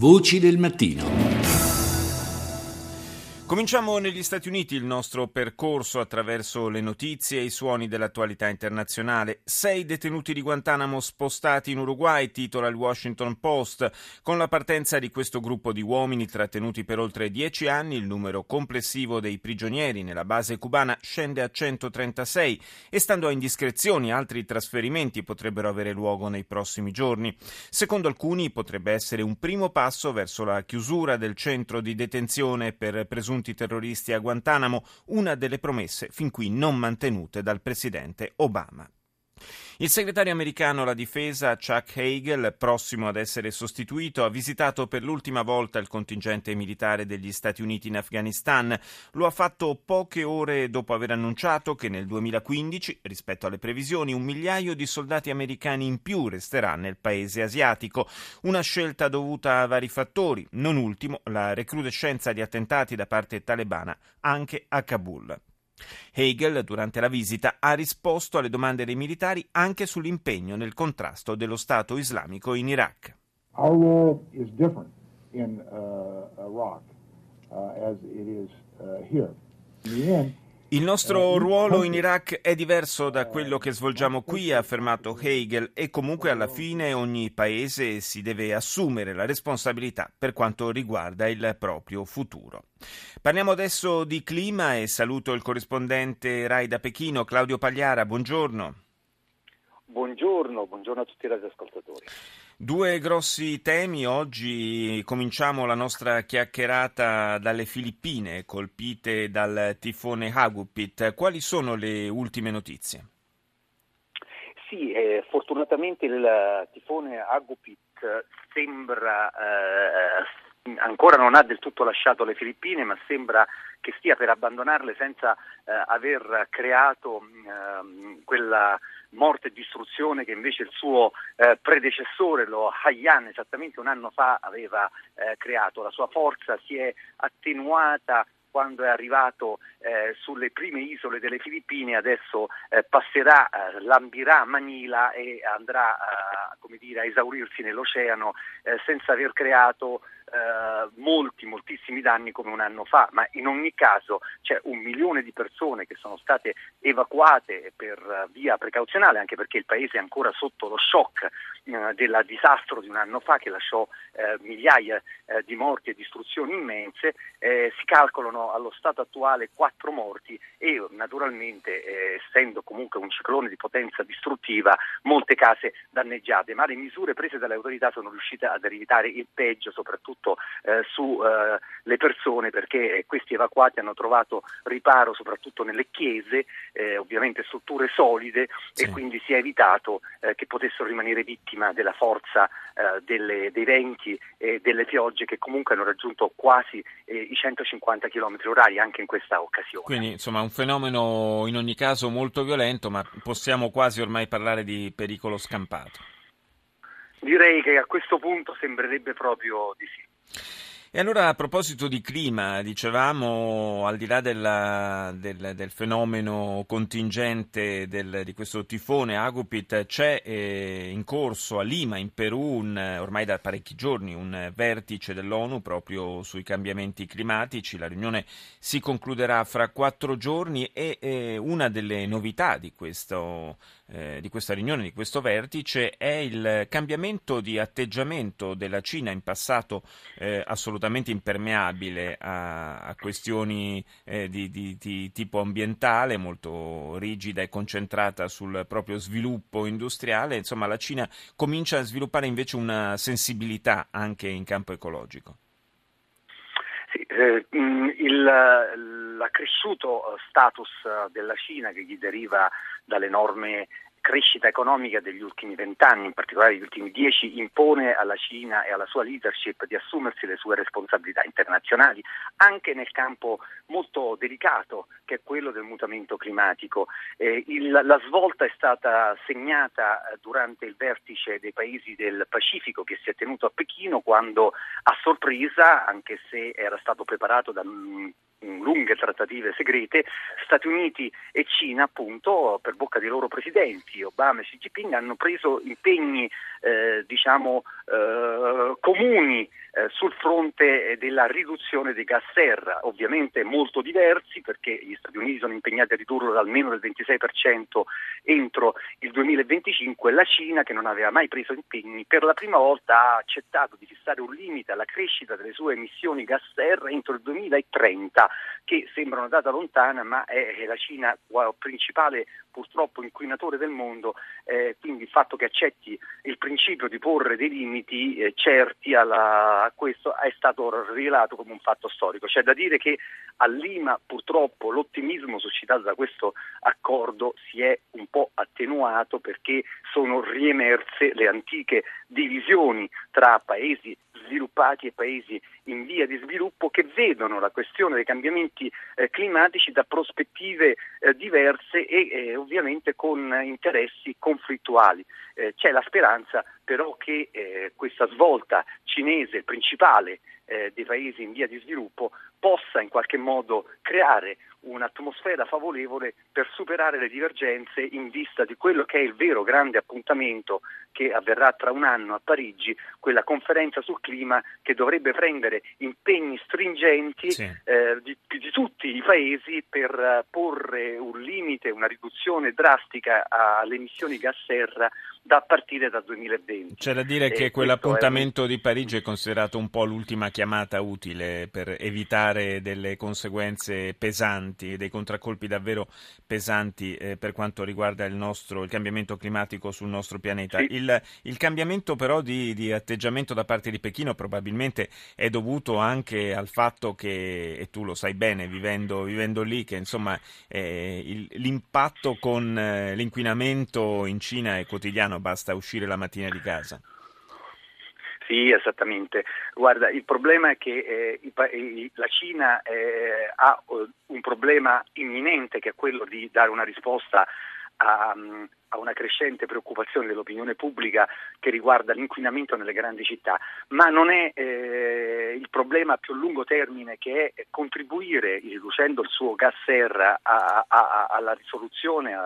Voci del mattino. Cominciamo negli Stati Uniti il nostro percorso attraverso le notizie e i suoni dell'attualità internazionale. Sei detenuti di Guantanamo spostati in Uruguay, titola il Washington Post. Con la partenza di questo gruppo di uomini trattenuti per oltre dieci anni, il numero complessivo dei prigionieri nella base cubana scende a 136 e stando a indiscrezioni altri trasferimenti potrebbero avere luogo nei prossimi giorni. Secondo alcuni potrebbe essere un primo passo verso la chiusura del centro di detenzione per presunti presunti terroristi a Guantanamo, una delle promesse fin qui non mantenute dal presidente Obama. Il segretario americano alla difesa Chuck Hagel, prossimo ad essere sostituito, ha visitato per l'ultima volta il contingente militare degli Stati Uniti in Afghanistan. Lo ha fatto poche ore dopo aver annunciato che nel 2015, rispetto alle previsioni, un migliaio di soldati americani in più resterà nel paese asiatico. Una scelta dovuta a vari fattori, non ultimo la recrudescenza di attentati da parte talebana anche a Kabul. Hegel, durante la visita, ha risposto alle domande dei militari anche sull'impegno nel contrasto dello Stato islamico in Iraq. Our role is different in uh, Iraq uh, as it is uh, here. In the end, il nostro ruolo in Iraq è diverso da quello che svolgiamo qui, ha affermato Hegel, e comunque alla fine ogni paese si deve assumere la responsabilità per quanto riguarda il proprio futuro. Parliamo adesso di clima e saluto il corrispondente Rai da Pechino, Claudio Pagliara, buongiorno. Buongiorno, buongiorno a tutti i radioascoltatori. Due grossi temi, oggi cominciamo la nostra chiacchierata dalle Filippine colpite dal tifone Hagupit. Quali sono le ultime notizie? Sì, eh, fortunatamente il tifone Hagupit sembra eh, ancora non ha del tutto lasciato le Filippine, ma sembra che stia per abbandonarle senza eh, aver creato ehm, quella morte e distruzione che invece il suo eh, predecessore, lo Haiyan, esattamente un anno fa aveva eh, creato. La sua forza si è attenuata quando è arrivato eh, sulle prime isole delle Filippine, adesso eh, passerà, eh, lambirà Manila e andrà dire, a esaurirsi nell'oceano eh, senza aver creato eh, molti, moltissimi danni come un anno fa, ma in ogni caso c'è un milione di persone che sono state evacuate per via precauzionale, anche perché il paese è ancora sotto lo shock eh, del disastro di un anno fa che lasciò eh, migliaia eh, di morti e distruzioni immense, eh, si calcolano allo stato attuale quattro morti e naturalmente eh, essendo comunque un ciclone di potenza distruttiva molte case danneggiate, ma le misure prese dalle autorità sono riuscite ad evitare il peggio soprattutto eh, sulle eh, persone perché questi evacuati hanno trovato riparo soprattutto nelle chiese, eh, ovviamente strutture solide sì. e quindi si è evitato eh, che potessero rimanere vittima della forza eh, delle, dei venti e delle piogge che comunque hanno raggiunto quasi i 150 km orari anche in questa occasione. Quindi insomma un fenomeno in ogni caso molto violento ma possiamo quasi ormai parlare di pericolo scampato. Direi che a questo punto sembrerebbe proprio di sì. E allora a proposito di clima, dicevamo al di là della, del, del, fenomeno contingente del, di questo tifone Agupit, c'è eh, in corso a Lima, in Perù, un, ormai da parecchi giorni, un vertice dell'ONU proprio sui cambiamenti climatici. La riunione si concluderà fra quattro giorni e eh, una delle novità di questo eh, di questa riunione, di questo vertice, è il cambiamento di atteggiamento della Cina in passato eh, assolutamente impermeabile a, a questioni eh, di, di, di, tipo ambientale, molto rigida e concentrata sul proprio sviluppo industriale. Insomma, la Cina comincia a sviluppare invece una sensibilità anche in campo ecologico. Sì, eh, il, l'accresciuto status della Cina che gli deriva dalle norme crescita economica degli ultimi vent'anni, in particolare degli ultimi dieci, impone alla Cina e alla sua leadership di assumersi le sue responsabilità internazionali, anche nel campo molto delicato che è quello del mutamento climatico. Eh, il, la svolta è stata segnata eh, durante il vertice dei paesi del Pacifico che si è tenuto a Pechino quando a sorpresa, anche se era stato preparato da lunghe trattative segrete, Stati Uniti e Cina appunto per bocca dei loro presidenti Obama e Xi Jinping hanno preso impegni eh, diciamo eh, comuni eh, sul fronte della riduzione dei gas serra, ovviamente molto diversi perché gli Stati Uniti sono impegnati a ridurlo da almeno del 26% entro il 2025 la Cina che non aveva mai preso impegni per la prima volta ha accettato di fissare un limite alla crescita delle sue emissioni gas serra entro il 2030 che sembra una data lontana ma è la Cina principale purtroppo inquinatore del mondo, eh, quindi il fatto che accetti il principio di porre dei limiti eh, certi alla, a questo è stato rivelato come un fatto storico. C'è da dire che a Lima purtroppo l'ottimismo suscitato da questo accordo si è un po' attenuato perché sono riemerse le antiche divisioni tra paesi sviluppati e paesi in via di sviluppo che vedono la questione dei cambiamenti eh, climatici da prospettive eh, diverse e eh, ovviamente con interessi conflittuali. Eh, c'è la speranza però che eh, questa svolta cinese principale dei paesi in via di sviluppo possa in qualche modo creare un'atmosfera favorevole per superare le divergenze in vista di quello che è il vero grande appuntamento che avverrà tra un anno a Parigi, quella conferenza sul clima che dovrebbe prendere impegni stringenti sì. eh, di, di, tutti i paesi per uh, porre un limite, una riduzione drastica alle emissioni gas serra da partire dal 2020. C'è da dire che quell'appuntamento è... di Parigi è considerato un po' l'ultima chiamata utile per evitare delle conseguenze pesanti, dei contraccolpi davvero pesanti eh, per quanto riguarda il, nostro, il cambiamento climatico sul nostro pianeta. Sì. Il, il, cambiamento però di, di, atteggiamento da parte di Pechino probabilmente è dovuto anche al fatto che, e tu lo sai bene vivendo, vivendo lì, che insomma eh, il, l'impatto con eh, l'inquinamento in Cina è quotidiano basta uscire la mattina di casa. Sì, esattamente. Guarda, il problema è che eh, la Cina eh, ha eh, un problema imminente che è quello di dare una risposta a, a una crescente preoccupazione dell'opinione pubblica che riguarda l'inquinamento nelle grandi città, ma non è eh, il problema a più lungo termine che è contribuire, riducendo il suo gas serra, a, a, alla risoluzione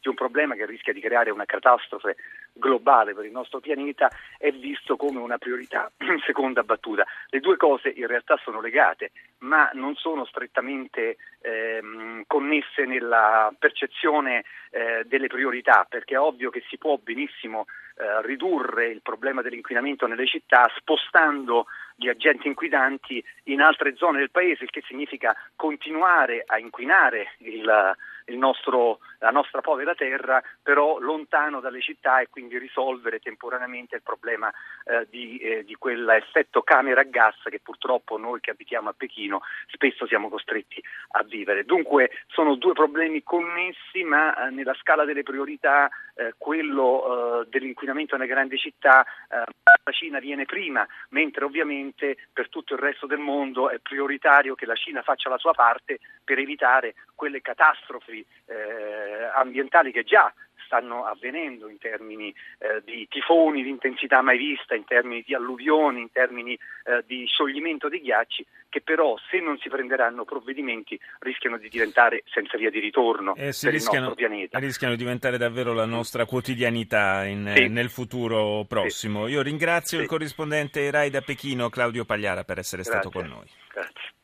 di un problema che rischia di creare una catastrofe globale per il nostro pianeta, è visto come una priorità in seconda battuta. Le due cose in realtà sono legate, ma non sono strettamente ehm, connesse nella percezione eh, delle priorità perché è ovvio che si può benissimo eh, ridurre il problema dell'inquinamento nelle città spostando gli agenti inquinanti in altre zone del paese, il che significa continuare a inquinare il, il nostro, la nostra povera terra, però lontano dalle città e quindi risolvere temporaneamente il problema eh, di, eh, di quell'effetto camera a gas che purtroppo noi che abitiamo a Pechino spesso siamo costretti a vivere. Dunque sono due problemi connessi, ma eh, nella scala delle priorità eh, quello eh, dell'inquinamento nelle grandi città eh, la Cina viene prima, mentre ovviamente per tutto il resto del mondo è prioritario che la Cina faccia la sua parte per evitare quelle catastrofi eh, ambientali che già stanno avvenendo in termini eh, di tifoni di intensità mai vista, in termini di alluvioni, in termini eh, di scioglimento dei ghiacci, che però se non si prenderanno provvedimenti rischiano di diventare senza via di ritorno eh, per rischiano, il nostro pianeta. Rischiano di diventare davvero la nostra quotidianità in, sì. nel futuro prossimo. Sì. Io ringrazio sì. il corrispondente RAI da Pechino, Claudio Pagliara, per essere Grazie. stato con noi.